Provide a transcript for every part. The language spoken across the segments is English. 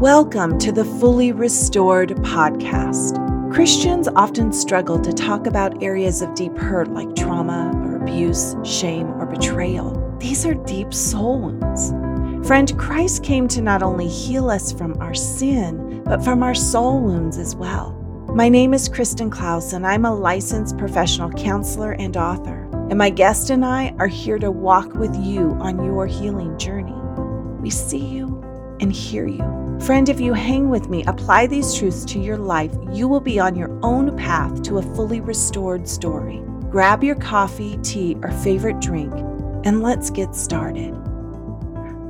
Welcome to the Fully Restored podcast. Christians often struggle to talk about areas of deep hurt like trauma or abuse, shame, or betrayal. These are deep soul wounds. Friend, Christ came to not only heal us from our sin, but from our soul wounds as well. My name is Kristen Klaus, and I'm a licensed professional counselor and author. And my guest and I are here to walk with you on your healing journey. We see you and hear you. Friend, if you hang with me, apply these truths to your life, you will be on your own path to a fully restored story. Grab your coffee, tea, or favorite drink, and let's get started.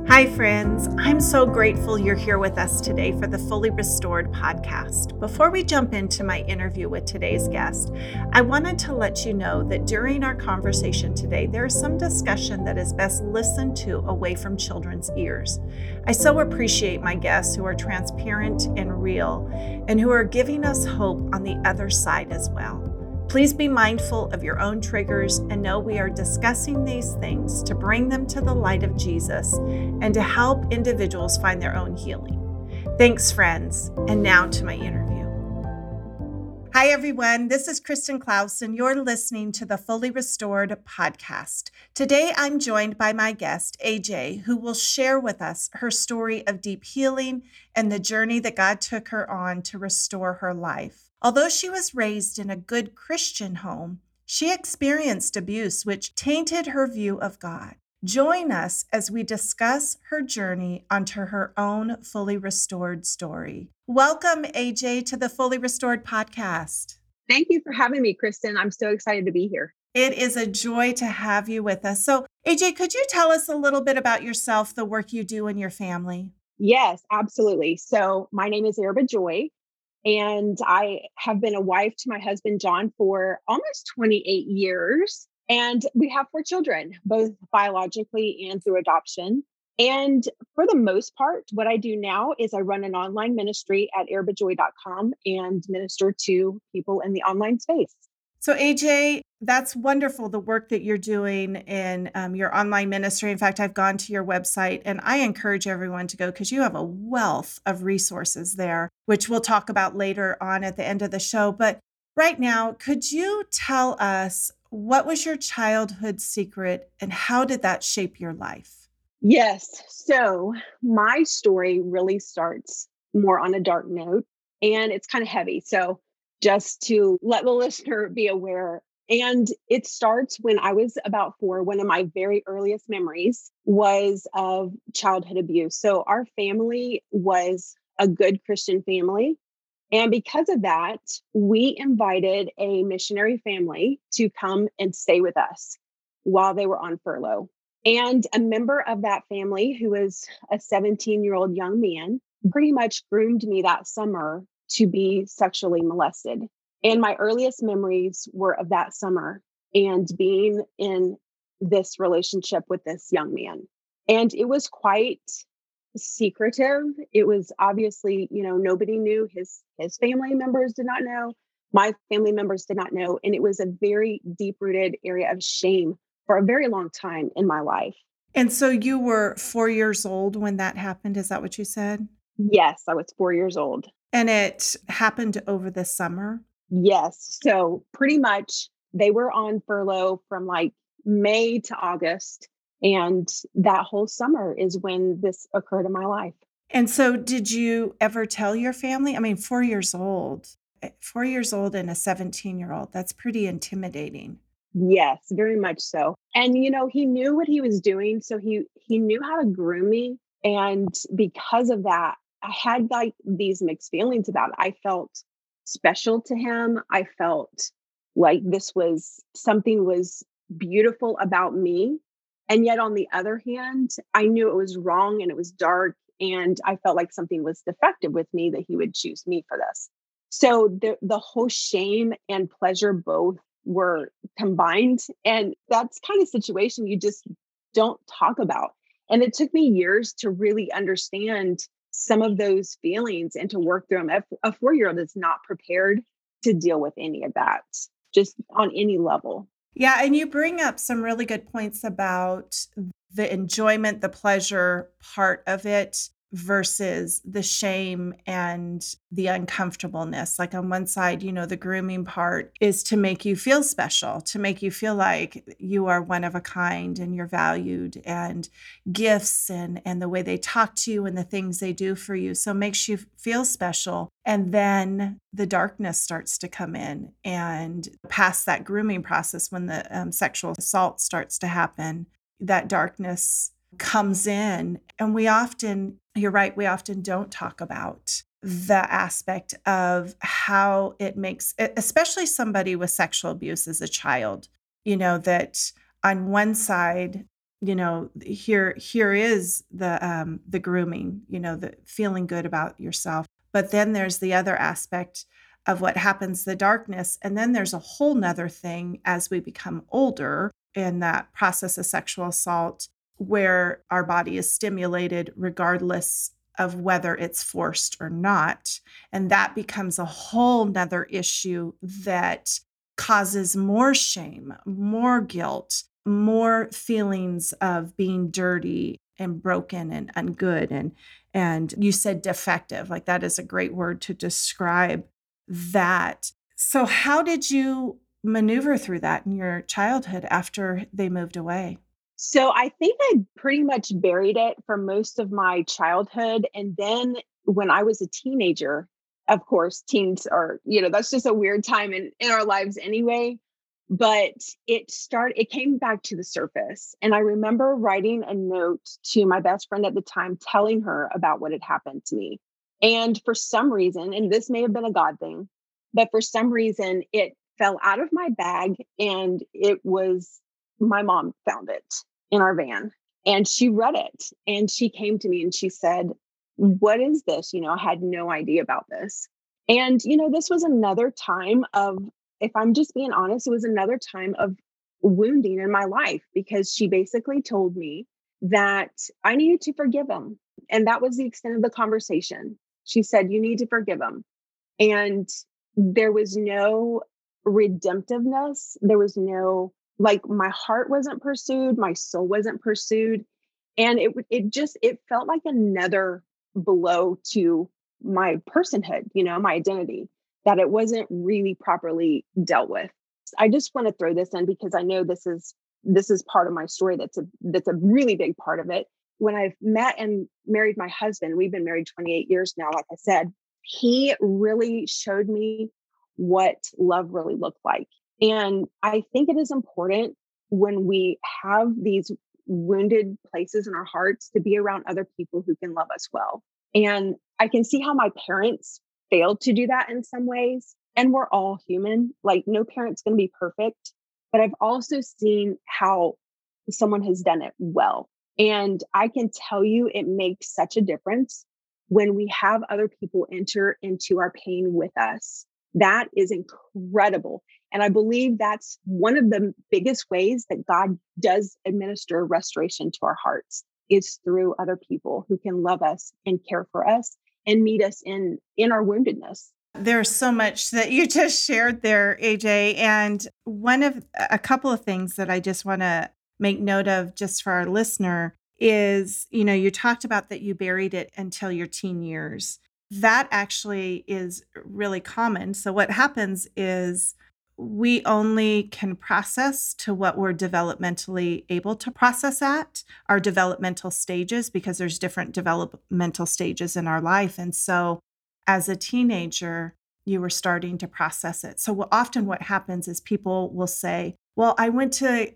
Hi, friends. I'm so grateful you're here with us today for the Fully Restored podcast. Before we jump into my interview with today's guest, I wanted to let you know that during our conversation today, there is some discussion that is best listened to away from children's ears. I so appreciate my guests who are transparent and real and who are giving us hope on the other side as well. Please be mindful of your own triggers and know we are discussing these things to bring them to the light of Jesus and to help individuals find their own healing. Thanks, friends. And now to my interview. Hi, everyone. This is Kristen Klaus, and you're listening to the Fully Restored podcast. Today, I'm joined by my guest, AJ, who will share with us her story of deep healing and the journey that God took her on to restore her life. Although she was raised in a good Christian home, she experienced abuse which tainted her view of God. Join us as we discuss her journey onto her own fully restored story. Welcome, AJ, to the Fully Restored podcast. Thank you for having me, Kristen. I'm so excited to be here. It is a joy to have you with us. So, AJ, could you tell us a little bit about yourself, the work you do in your family? Yes, absolutely. So, my name is Arabah Joy. And I have been a wife to my husband, John, for almost 28 years. And we have four children, both biologically and through adoption. And for the most part, what I do now is I run an online ministry at arabahjoy.com and minister to people in the online space. So, AJ, that's wonderful the work that you're doing in um, your online ministry. In fact, I've gone to your website and I encourage everyone to go because you have a wealth of resources there, which we'll talk about later on at the end of the show. But right now, could you tell us what was your childhood secret and how did that shape your life? Yes. So, my story really starts more on a dark note and it's kind of heavy. So, just to let the listener be aware. And it starts when I was about four. One of my very earliest memories was of childhood abuse. So, our family was a good Christian family. And because of that, we invited a missionary family to come and stay with us while they were on furlough. And a member of that family, who was a 17 year old young man, pretty much groomed me that summer to be sexually molested. And my earliest memories were of that summer and being in this relationship with this young man. And it was quite secretive. It was obviously, you know, nobody knew his his family members did not know, my family members did not know, and it was a very deep-rooted area of shame for a very long time in my life. And so you were 4 years old when that happened, is that what you said? Yes, I was 4 years old. And it happened over the summer? Yes. So pretty much they were on furlough from like May to August. And that whole summer is when this occurred in my life. And so, did you ever tell your family? I mean, four years old, eh, four years old and a 17 year old, that's pretty intimidating. Yes, very much so. And you know, he knew what he was doing, so he he knew how to groom me and because of that, I had like these mixed feelings about it. I felt special to him. I felt like this was something was beautiful about me. And yet on the other hand, I knew it was wrong and it was dark and I felt like something was defective with me that he would choose me for this. So the the whole shame and pleasure both were combined and that's kind of situation you just don't talk about. And it took me years to really understand some of those feelings and to work through them. A four year old is not prepared to deal with any of that, just on any level. Yeah. And you bring up some really good points about the enjoyment, the pleasure part of it. Versus the shame and the uncomfortableness. Like on one side, you know, the grooming part is to make you feel special, to make you feel like you are one of a kind and you're valued and gifts and and the way they talk to you and the things they do for you. So makes you feel special. And then the darkness starts to come in and past that grooming process when the um, sexual assault starts to happen, that darkness comes in. And we often, you're right, we often don't talk about the aspect of how it makes, especially somebody with sexual abuse as a child, you know, that on one side, you know here here is the um the grooming you know the feeling good about yourself but then there's the other aspect of what happens the darkness and then there's a whole nother thing as we become older in that process of sexual assault where our body is stimulated regardless of whether it's forced or not. And that becomes a whole nother issue that causes more shame, more guilt, more feelings of being dirty and broken and ungood and and you said defective like that is a great word to describe that so how did you maneuver through that in your childhood after they moved away so I think I pretty much buried it for most of my childhood. And then when I was a teenager, of course, teens are, you know, that's just a weird time in, in our lives anyway. But it started, it came back to the surface. And I remember writing a note to my best friend at the time, telling her about what had happened to me. And for some reason, and this may have been a God thing, but for some reason, it fell out of my bag and it was my mom found it in our van and she read it and she came to me and she said, What is this? You know, I had no idea about this. And, you know, this was another time of, if I'm just being honest, it was another time of wounding in my life because she basically told me that I needed to forgive him. And that was the extent of the conversation. She said, You need to forgive him. And there was no redemptiveness. There was no like my heart wasn't pursued my soul wasn't pursued and it it just it felt like another blow to my personhood you know my identity that it wasn't really properly dealt with. I just want to throw this in because i know this is this is part of my story that's a that's a really big part of it. When i've met and married my husband we've been married 28 years now like i said he really showed me what love really looked like and I think it is important when we have these wounded places in our hearts to be around other people who can love us well. And I can see how my parents failed to do that in some ways. And we're all human. Like, no parent's going to be perfect. But I've also seen how someone has done it well. And I can tell you it makes such a difference when we have other people enter into our pain with us. That is incredible. And I believe that's one of the biggest ways that God does administer restoration to our hearts is through other people who can love us and care for us and meet us in in our woundedness. There's so much that you just shared there, AJ. And one of a couple of things that I just want to make note of just for our listener is, you know, you talked about that you buried it until your teen years. That actually is really common. So what happens is we only can process to what we're developmentally able to process at our developmental stages because there's different developmental stages in our life and so as a teenager you were starting to process it so often what happens is people will say well i went to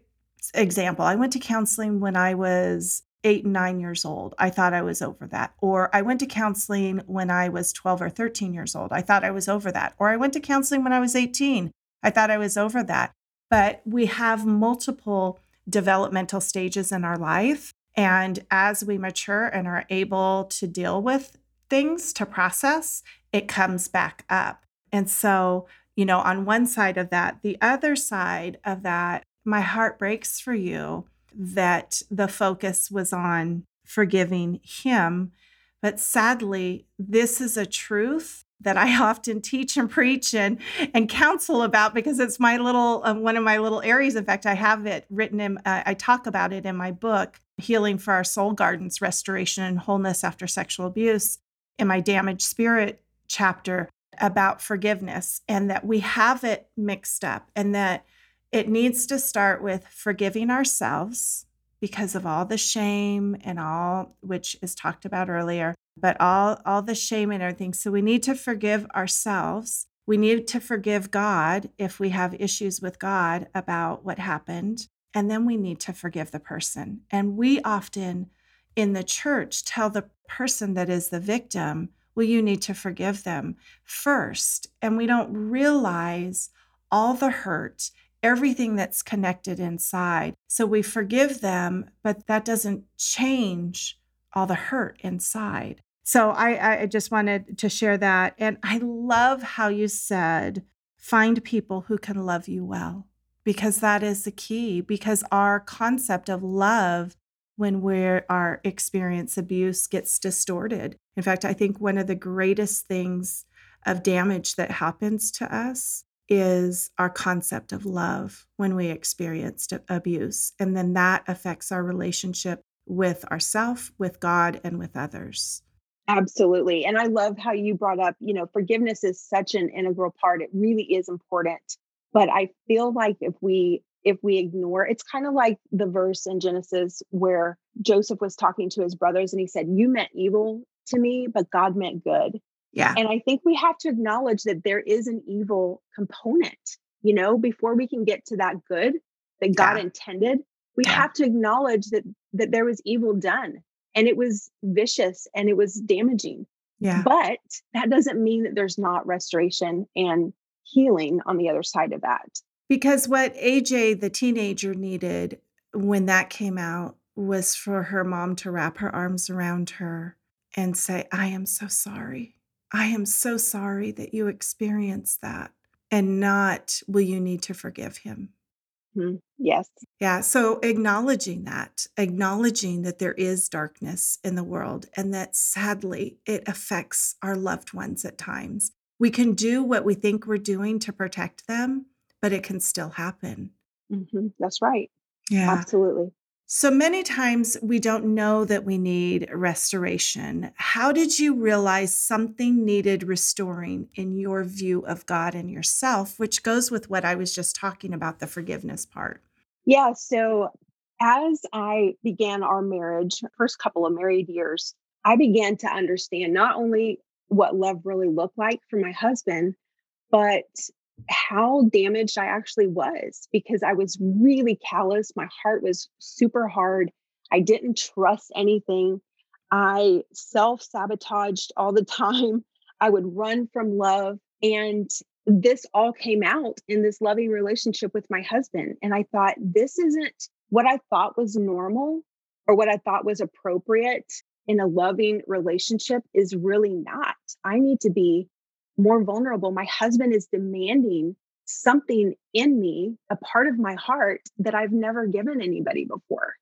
example i went to counseling when i was eight nine years old. I thought I was over that. Or I went to counseling when I was 12 or 13 years old. I thought I was over that. Or I went to counseling when I was 18. I thought I was over that. But we have multiple developmental stages in our life. And as we mature and are able to deal with things to process, it comes back up. And so, you know, on one side of that, the other side of that, my heart breaks for you that the focus was on forgiving him. But sadly, this is a truth that I often teach and preach and and counsel about because it's my little um, one of my little areas. In fact, I have it written in. Uh, I talk about it in my book Healing for Our Soul Gardens Restoration and Wholeness After Sexual Abuse in my Damaged Spirit chapter about forgiveness and that we have it mixed up and that it needs to start with forgiving ourselves because of all the shame and all which is talked about earlier but all all the shame and everything. So we need to forgive ourselves. We need to forgive god if we have issues with god about what happened. And then we need to forgive the person. And we often in the church tell the person that is the victim well you need to forgive them first. And we don't realize all the hurt everything that's connected inside so we forgive them but that doesn't change all the hurt inside. So I, I just wanted to share that. And I love how you said, find people who can love you well, because that is the key. Because our concept of love when we're our experience abuse gets distorted. In fact, I think one of the greatest things of damage that happens to us is our concept of love when we experienced abuse. And then that affects our relationship with ourself, with God, and with others. Absolutely. And I love how you brought up, you know, forgiveness is such an integral part. It really is important. But I feel like if we if we ignore it's kind of like the verse in Genesis where Joseph was talking to his brothers and he said, "You meant evil to me, but God meant good." Yeah. And I think we have to acknowledge that there is an evil component, you know, before we can get to that good that God yeah. intended we yeah. have to acknowledge that that there was evil done and it was vicious and it was damaging yeah but that doesn't mean that there's not restoration and healing on the other side of that because what aj the teenager needed when that came out was for her mom to wrap her arms around her and say i am so sorry i am so sorry that you experienced that and not will you need to forgive him Mm-hmm. Yes. Yeah. So acknowledging that, acknowledging that there is darkness in the world and that sadly it affects our loved ones at times. We can do what we think we're doing to protect them, but it can still happen. Mm-hmm. That's right. Yeah. Absolutely. So many times we don't know that we need restoration. How did you realize something needed restoring in your view of God and yourself, which goes with what I was just talking about the forgiveness part? Yeah. So as I began our marriage, first couple of married years, I began to understand not only what love really looked like for my husband, but how damaged I actually was because I was really callous. My heart was super hard. I didn't trust anything. I self sabotaged all the time. I would run from love. And this all came out in this loving relationship with my husband. And I thought, this isn't what I thought was normal or what I thought was appropriate in a loving relationship, is really not. I need to be more vulnerable. My husband is demanding something in me, a part of my heart that I've never given anybody before.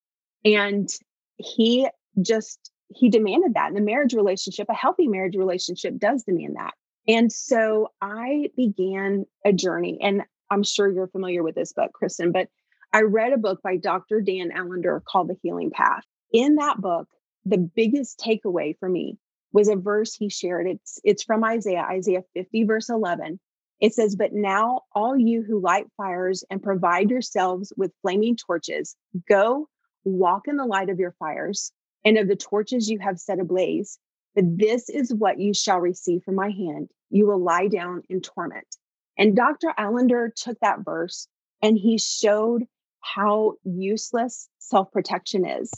And he just, he demanded that. in a marriage relationship, a healthy marriage relationship does demand that. And so I began a journey, and I'm sure you're familiar with this book, Kristen, but I read a book by Dr. Dan Allender called The Healing Path. In that book, the biggest takeaway for me was a verse he shared. It's it's from Isaiah, Isaiah 50 verse 11. It says, "But now all you who light fires and provide yourselves with flaming torches, go walk in the light of your fires and of the torches you have set ablaze. But this is what you shall receive from my hand. You will lie down in torment." And Dr. Allender took that verse and he showed how useless self-protection is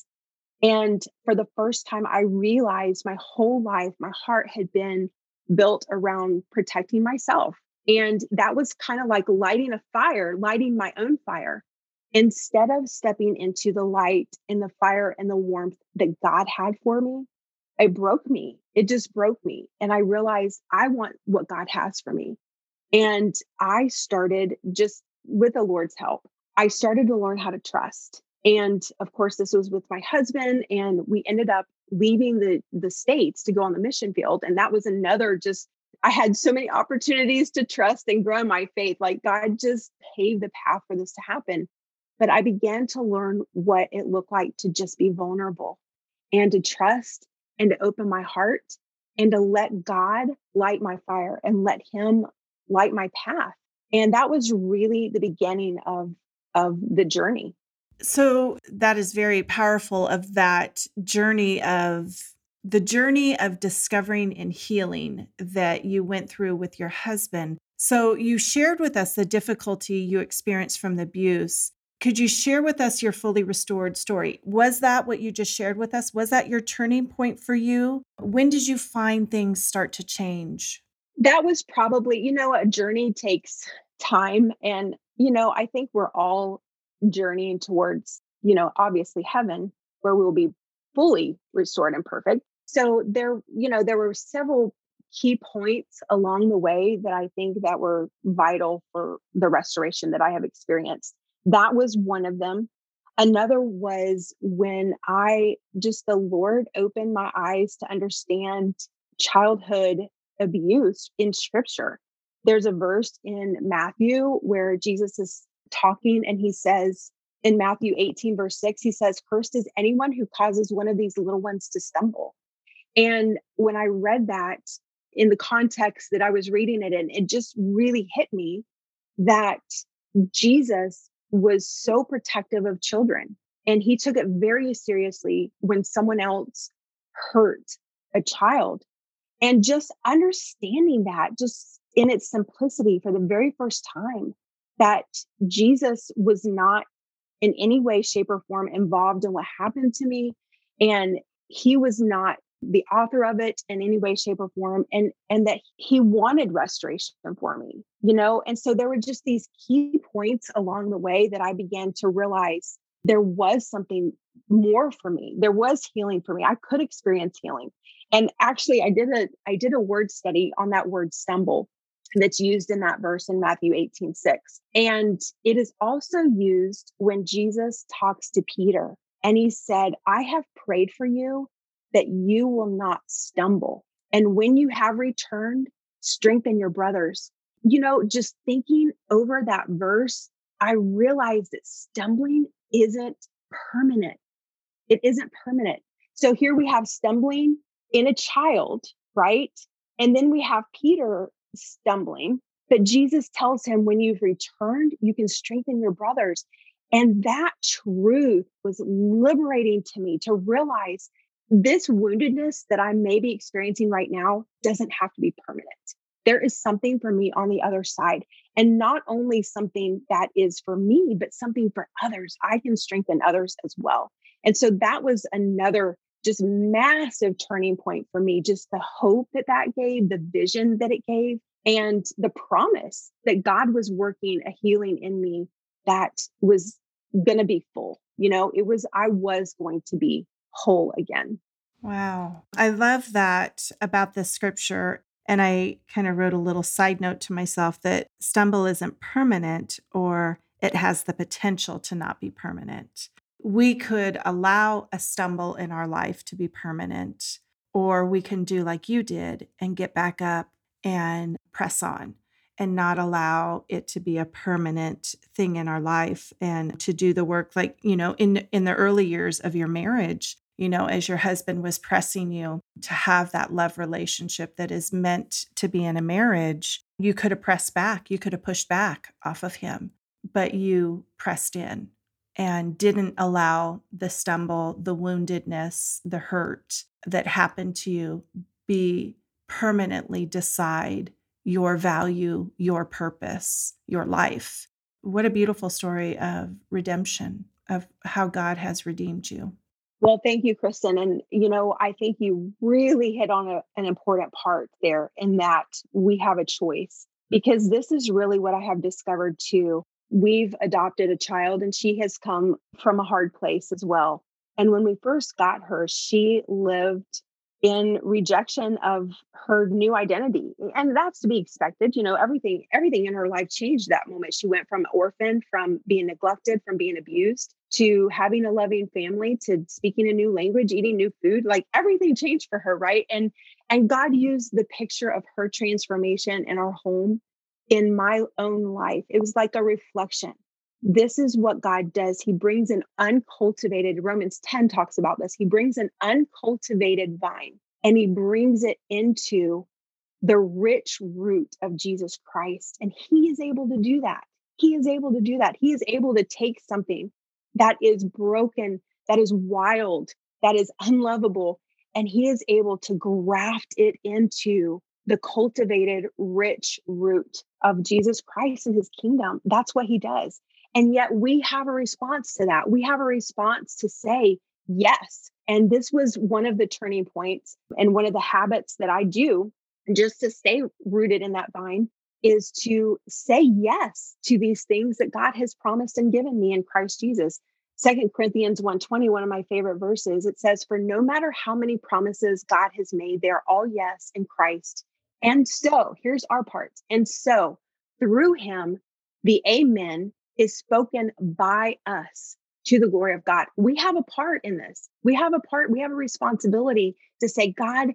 and for the first time, I realized my whole life, my heart had been built around protecting myself. And that was kind of like lighting a fire, lighting my own fire. Instead of stepping into the light and the fire and the warmth that God had for me, it broke me. It just broke me. And I realized I want what God has for me. And I started just with the Lord's help, I started to learn how to trust. And of course, this was with my husband, and we ended up leaving the the states to go on the mission field. And that was another just I had so many opportunities to trust and grow my faith. Like God just paved the path for this to happen. but I began to learn what it looked like to just be vulnerable and to trust and to open my heart and to let God light my fire and let Him light my path. And that was really the beginning of, of the journey. So that is very powerful of that journey of the journey of discovering and healing that you went through with your husband. So you shared with us the difficulty you experienced from the abuse. Could you share with us your fully restored story? Was that what you just shared with us? Was that your turning point for you? When did you find things start to change? That was probably, you know, a journey takes time. And, you know, I think we're all journeying towards, you know, obviously heaven, where we will be fully restored and perfect. So there, you know, there were several key points along the way that I think that were vital for the restoration that I have experienced. That was one of them. Another was when I just, the Lord opened my eyes to understand childhood abuse in scripture. There's a verse in Matthew where Jesus is talking and he says, in Matthew 18, verse 6, he says, Cursed is anyone who causes one of these little ones to stumble. And when I read that in the context that I was reading it in, it just really hit me that Jesus was so protective of children. And he took it very seriously when someone else hurt a child. And just understanding that, just in its simplicity for the very first time, that Jesus was not in any way, shape, or form involved in what happened to me. And he was not the author of it in any way shape or form and and that he wanted restoration for me you know? And so there were just these key points along the way that i began to realize there was something more for me. There was healing for me. I could experience healing. And actually i did a i did a word study on that word stumble that's used in that verse in Matthew 18 6. And it is also used when Jesus talks to Peter and he said, I have prayed for you that you will not stumble. And when you have returned, strengthen your brothers. You know, just thinking over that verse, I realized that stumbling isn't permanent. It isn't permanent. So here we have stumbling in a child, right? And then we have Peter stumbling, but Jesus tells him, when you've returned, you can strengthen your brothers. And that truth was liberating to me to realize this woundedness that I may be experiencing right now doesn't have to be permanent. There is something for me on the other side. And not only something that is for me, but something for others. I can strengthen others as well. And so that was another just massive turning point for me. Just the hope that that gave, the vision that it gave, and the promise that God was working a healing in me that was going to be full. You know, it was, I was going to be whole again. Wow. I love that about this scripture. And I kind of wrote a little side note to myself that stumble isn't permanent or it has the potential to not be permanent. We could allow a stumble in our life to be permanent, or we can do like you did and get back up and press on and not allow it to be a permanent thing in our life and to do the work like you know in in the early years of your marriage you know, as your husband was pressing you to have that love relationship that is meant to be in a marriage, you could have pressed back, you could have pushed back off of him, but you pressed in and didn't allow the stumble, the woundedness, the hurt that happened to you be permanently decide your value, your purpose, your life. What a beautiful story of redemption, of how God has redeemed you. Well, thank you, Kristen. And, you know, I think you really hit on a, an important part there in that we have a choice mm. because this is really what I have discovered too. We've adopted a child and she has come from a hard place as well. And when we first got her, she lived in rejection of her new identity. And that's to be expected you know everything everything in her life changed that moment. She went from orphan from being neglected from being abused to having a loving family to speaking a new language eating new food like everything changed for her right? And and god used the picture of her transformation in our home in my own life it was like a reflection this is what God does. He brings an uncultivated, Romans 10 talks about this. He brings an uncultivated vine and he brings it into the rich root of Jesus Christ. And he is able to do that. He is able to do that. He is able to take something that is broken, that is wild, that is unlovable, and he is able to graft it into the cultivated, rich root of Jesus Christ and his kingdom. That's what he does. And yet we have a response to that. We have a response to say yes. And this was one of the turning points and one of the habits that I do just to stay rooted in that vine is to say yes to these things that God has promised and given me in Christ Jesus. Second Corinthians 120, one of my favorite verses, it says, For no matter how many promises God has made, they are all yes in Christ. And so, here's our part. And so, through him, the amen is spoken by us to the glory of God. We have a part in this. We have a part, we have a responsibility to say, God,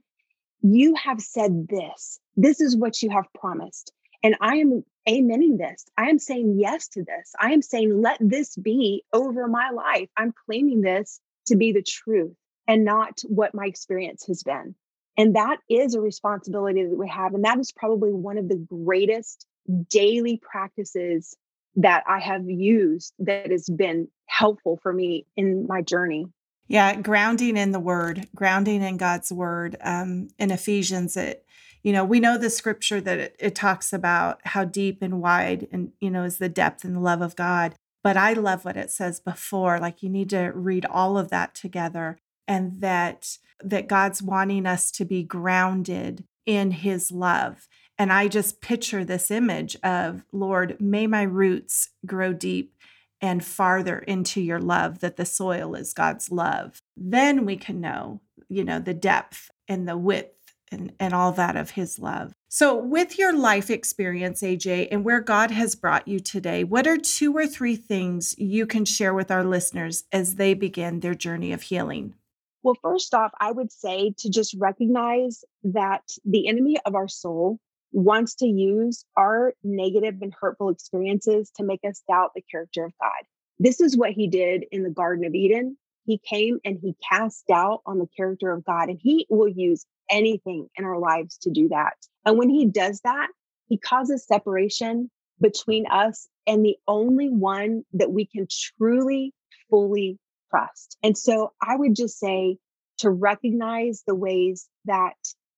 you have said this. This is what you have promised. And I am amening this. I am saying yes to this. I am saying, let this be over my life. I'm claiming this to be the truth and not what my experience has been. And that is a responsibility that we have. And that is probably one of the greatest daily practices that I have used that has been helpful for me in my journey. Yeah, grounding in the word, grounding in God's word. Um, in Ephesians, it, you know, we know the scripture that it, it talks about how deep and wide and, you know, is the depth and the love of God. But I love what it says before. Like you need to read all of that together and that that God's wanting us to be grounded in his love and I just picture this image of, Lord, may my roots grow deep and farther into your love, that the soil is God's love. Then we can know, you know, the depth and the width and, and all that of his love. So, with your life experience, AJ, and where God has brought you today, what are two or three things you can share with our listeners as they begin their journey of healing? Well, first off, I would say to just recognize that the enemy of our soul wants to use our negative and hurtful experiences to make us doubt the character of God. This is what he did in the Garden of Eden. He came and he cast doubt on the character of God, and he will use anything in our lives to do that. And when he does that, he causes separation between us and the only one that we can truly, fully trust. And so I would just say to recognize the ways that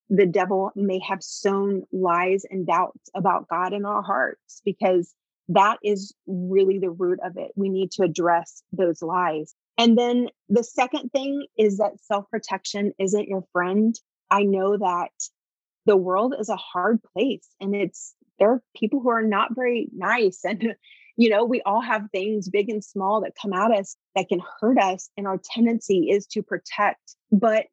the devil may have sown lies and doubts about God in our hearts because that is really the root of it. We need to address those lies. And then the second thing is that self protection isn't your friend. I know that the world is a hard place and it's there are people who are not very nice and you know we all have things big and small that come at us that can hurt us and our tendency is to protect but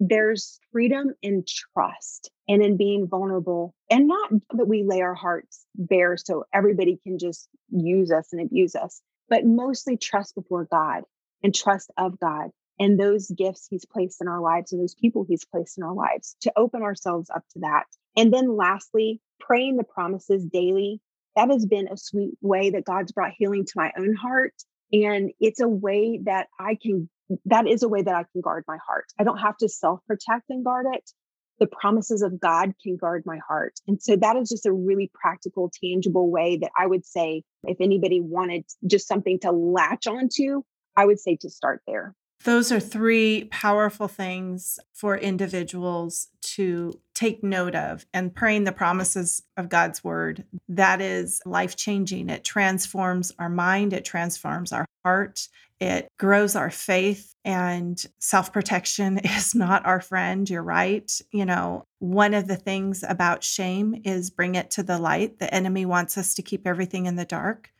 there's freedom in trust and in being vulnerable and not that we lay our hearts bare so everybody can just use us and abuse us but mostly trust before god and trust of god and those gifts he's placed in our lives and those people he's placed in our lives to open ourselves up to that. And then lastly praying the promises daily that has been a sweet way that god's brought healing to my own heart and it's a way that i can that is a way that I can guard my heart. I don't have to self protect and guard it. The promises of God can guard my heart. And so that is just a really practical, tangible way that I would say if anybody wanted just something to latch onto, I would say to start there. Those are three powerful things for individuals to take note of and praying the promises of God's word. That is life changing. It transforms our mind, it transforms our heart, it grows our faith, and self protection is not our friend. You're right. You know, one of the things about shame is bring it to the light. The enemy wants us to keep everything in the dark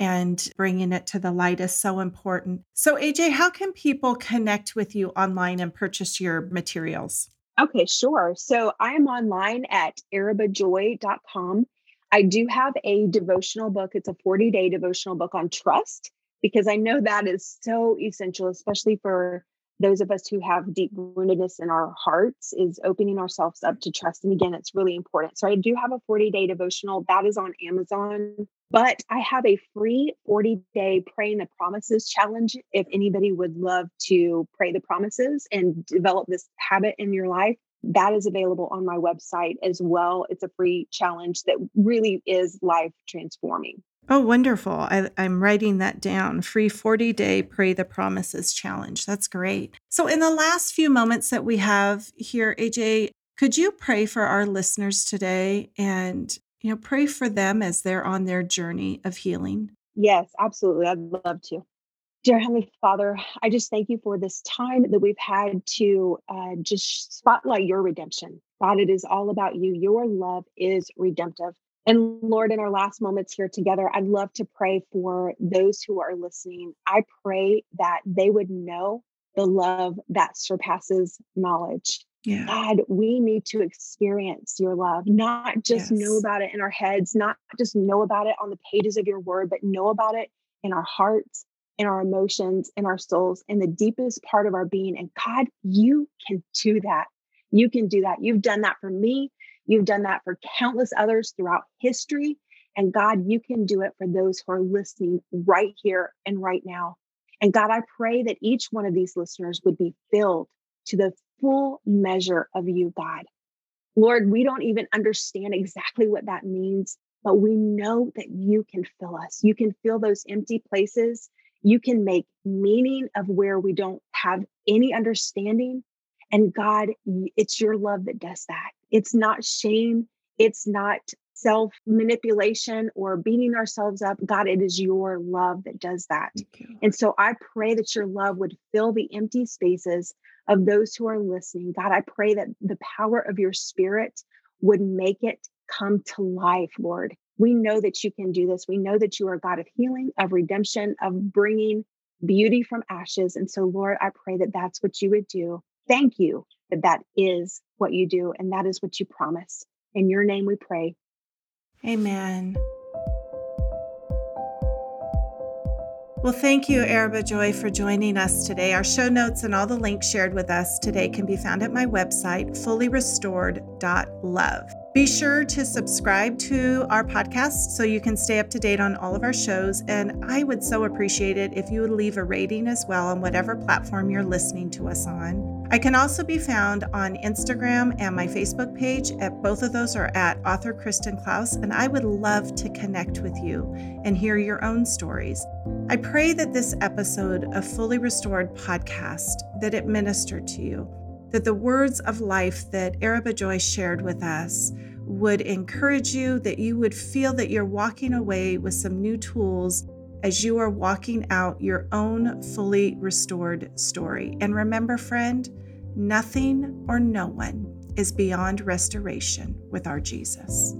and bringing it to the light is so important. So, AJ, how can people connect with you online and purchase your materials? Okay, sure. So, I am online at arabahjoy.com. I do have a devotional book. It's a 40 day devotional book on trust because I know that is so essential, especially for those of us who have deep woundedness in our hearts is opening ourselves up to trust. And again, it's really important. So I do have a 40 day devotional that is on Amazon, but I have a free 40 day praying the promises challenge. If anybody would love to pray the promises and develop this habit in your life, that is available on my website as well. It's a free challenge that really is life transforming. Oh, wonderful. I, am writing that down. Free 40 day Pray the Promises challenge. That's great. So, in the last few moments that we have here, AJ, could you pray for our listeners today and, you know, pray for them as they're on their journey of healing? Yes, absolutely. I'd love to. Dear Heavenly Father, I just thank you for this time that we've had to uh, just spotlight your redemption. God, it is all about you. Your love is redemptive. And Lord, in our last moments here together, I'd love to pray for those who are listening. I pray that they would know the love that surpasses knowledge. Yeah. God, we need to experience your love, not just yes. know about it in our heads, not just know about it on the pages of your word, but know about it in our hearts, in our emotions, in our souls, in the deepest part of our being. And God, you can do that. You can do that. You've done that for me. You've done that for countless others throughout history. And God, you can do it for those who are listening right here and right now. And God, I pray that each one of these listeners would be filled to the full measure of you, God. Lord, we don't even understand exactly what that means, but we know that you can fill us. You can fill those empty places. You can make meaning of where we don't have any understanding. And God, it's your love that does that. It's not shame. It's not self manipulation or beating ourselves up. God, it is your love that does that. And so I pray that your love would fill the empty spaces of those who are listening. God, I pray that the power of your spirit would make it come to life, Lord. We know that you can do this. We know that you are God of healing, of redemption, of bringing beauty from ashes. And so, Lord, I pray that that's what you would do. Thank you that that is what you do and that is what you promise. In your name we pray. Amen. Well, thank you, Arabah Joy, for joining us today. Our show notes and all the links shared with us today can be found at my website, fullyrestored.love. Be sure to subscribe to our podcast so you can stay up to date on all of our shows. And I would so appreciate it if you would leave a rating as well on whatever platform you're listening to us on. I can also be found on Instagram and my Facebook page. At both of those are at author Kristen Klaus, and I would love to connect with you and hear your own stories. I pray that this episode of Fully Restored podcast that it ministered to you, that the words of life that Arabah Joy shared with us would encourage you, that you would feel that you're walking away with some new tools as you are walking out your own fully restored story. And remember, friend, Nothing or no one is beyond restoration with our Jesus.